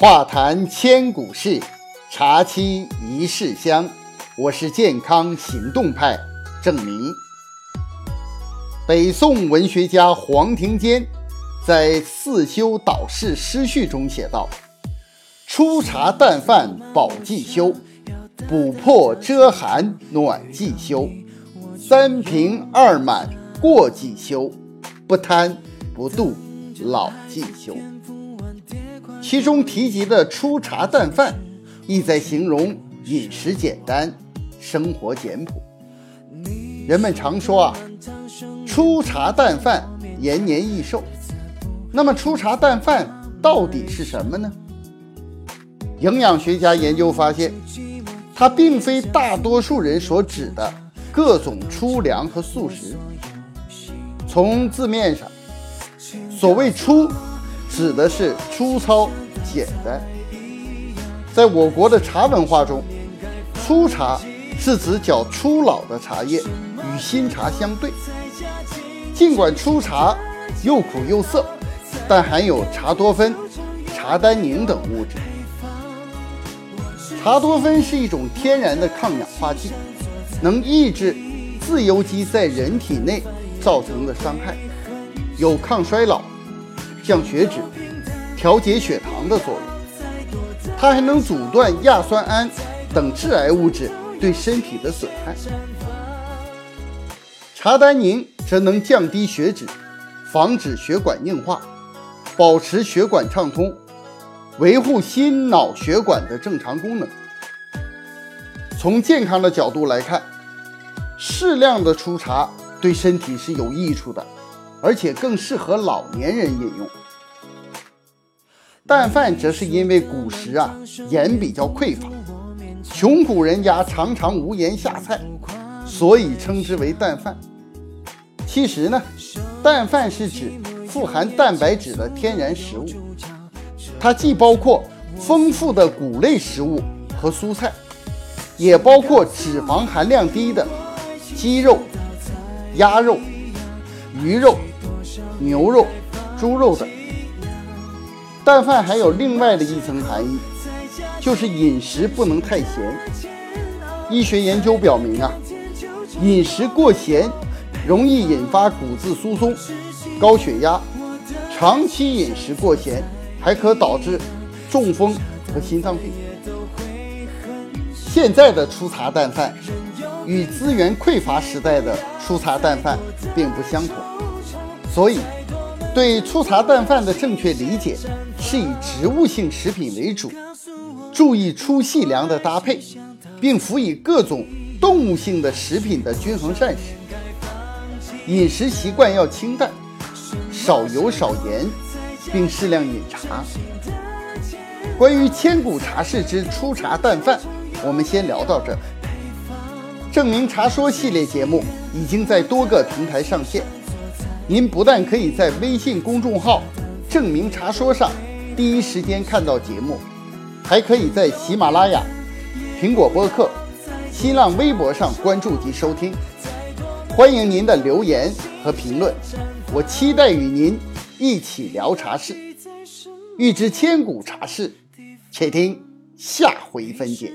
话谈千古事，茶沏一世香。我是健康行动派郑明。北宋文学家黄庭坚在《四修导士诗序》中写道：“初茶淡饭饱既休，补破遮寒暖既休，三平二满过既休，不贪不妒老既休。”其中提及的粗茶淡饭，意在形容饮食简单，生活简朴。人们常说啊，粗茶淡饭延年益寿。那么粗茶淡饭到底是什么呢？营养学家研究发现，它并非大多数人所指的各种粗粮和素食。从字面上，所谓粗。指的是粗糙、简单。在我国的茶文化中，粗茶是指较粗老的茶叶，与新茶相对。尽管粗茶又苦又涩，但含有茶多酚、茶单宁等物质。茶多酚是一种天然的抗氧化剂，能抑制自由基在人体内造成的伤害，有抗衰老。降血脂、调节血糖的作用，它还能阻断亚酸胺等致癌物质对身体的损害。茶单宁则能降低血脂，防止血管硬化，保持血管畅通，维护心脑血管的正常功能。从健康的角度来看，适量的粗茶对身体是有益处的。而且更适合老年人饮用。淡饭则是因为古时啊盐比较匮乏，穷苦人家常常无盐下菜，所以称之为淡饭。其实呢，淡饭是指富含蛋白质的天然食物，它既包括丰富的谷类食物和蔬菜，也包括脂肪含量低的鸡肉、鸭肉。鱼肉、牛肉、猪肉等，淡饭还有另外的一层含义，就是饮食不能太咸。医学研究表明啊，饮食过咸容易引发骨质疏松、高血压，长期饮食过咸还可导致中风和心脏病。现在的粗茶淡饭与资源匮乏时代的粗茶淡饭并不相同。所以，对粗茶淡饭的正确理解是以植物性食品为主，注意粗细粮的搭配，并辅以各种动物性的食品的均衡膳食。饮食习惯要清淡，少油少盐，并适量饮茶。关于千古茶事之粗茶淡饭，我们先聊到这。证明茶说系列节目已经在多个平台上线。您不但可以在微信公众号“证明茶说”上第一时间看到节目，还可以在喜马拉雅、苹果播客、新浪微博上关注及收听。欢迎您的留言和评论，我期待与您一起聊茶事。欲知千古茶事，且听下回分解。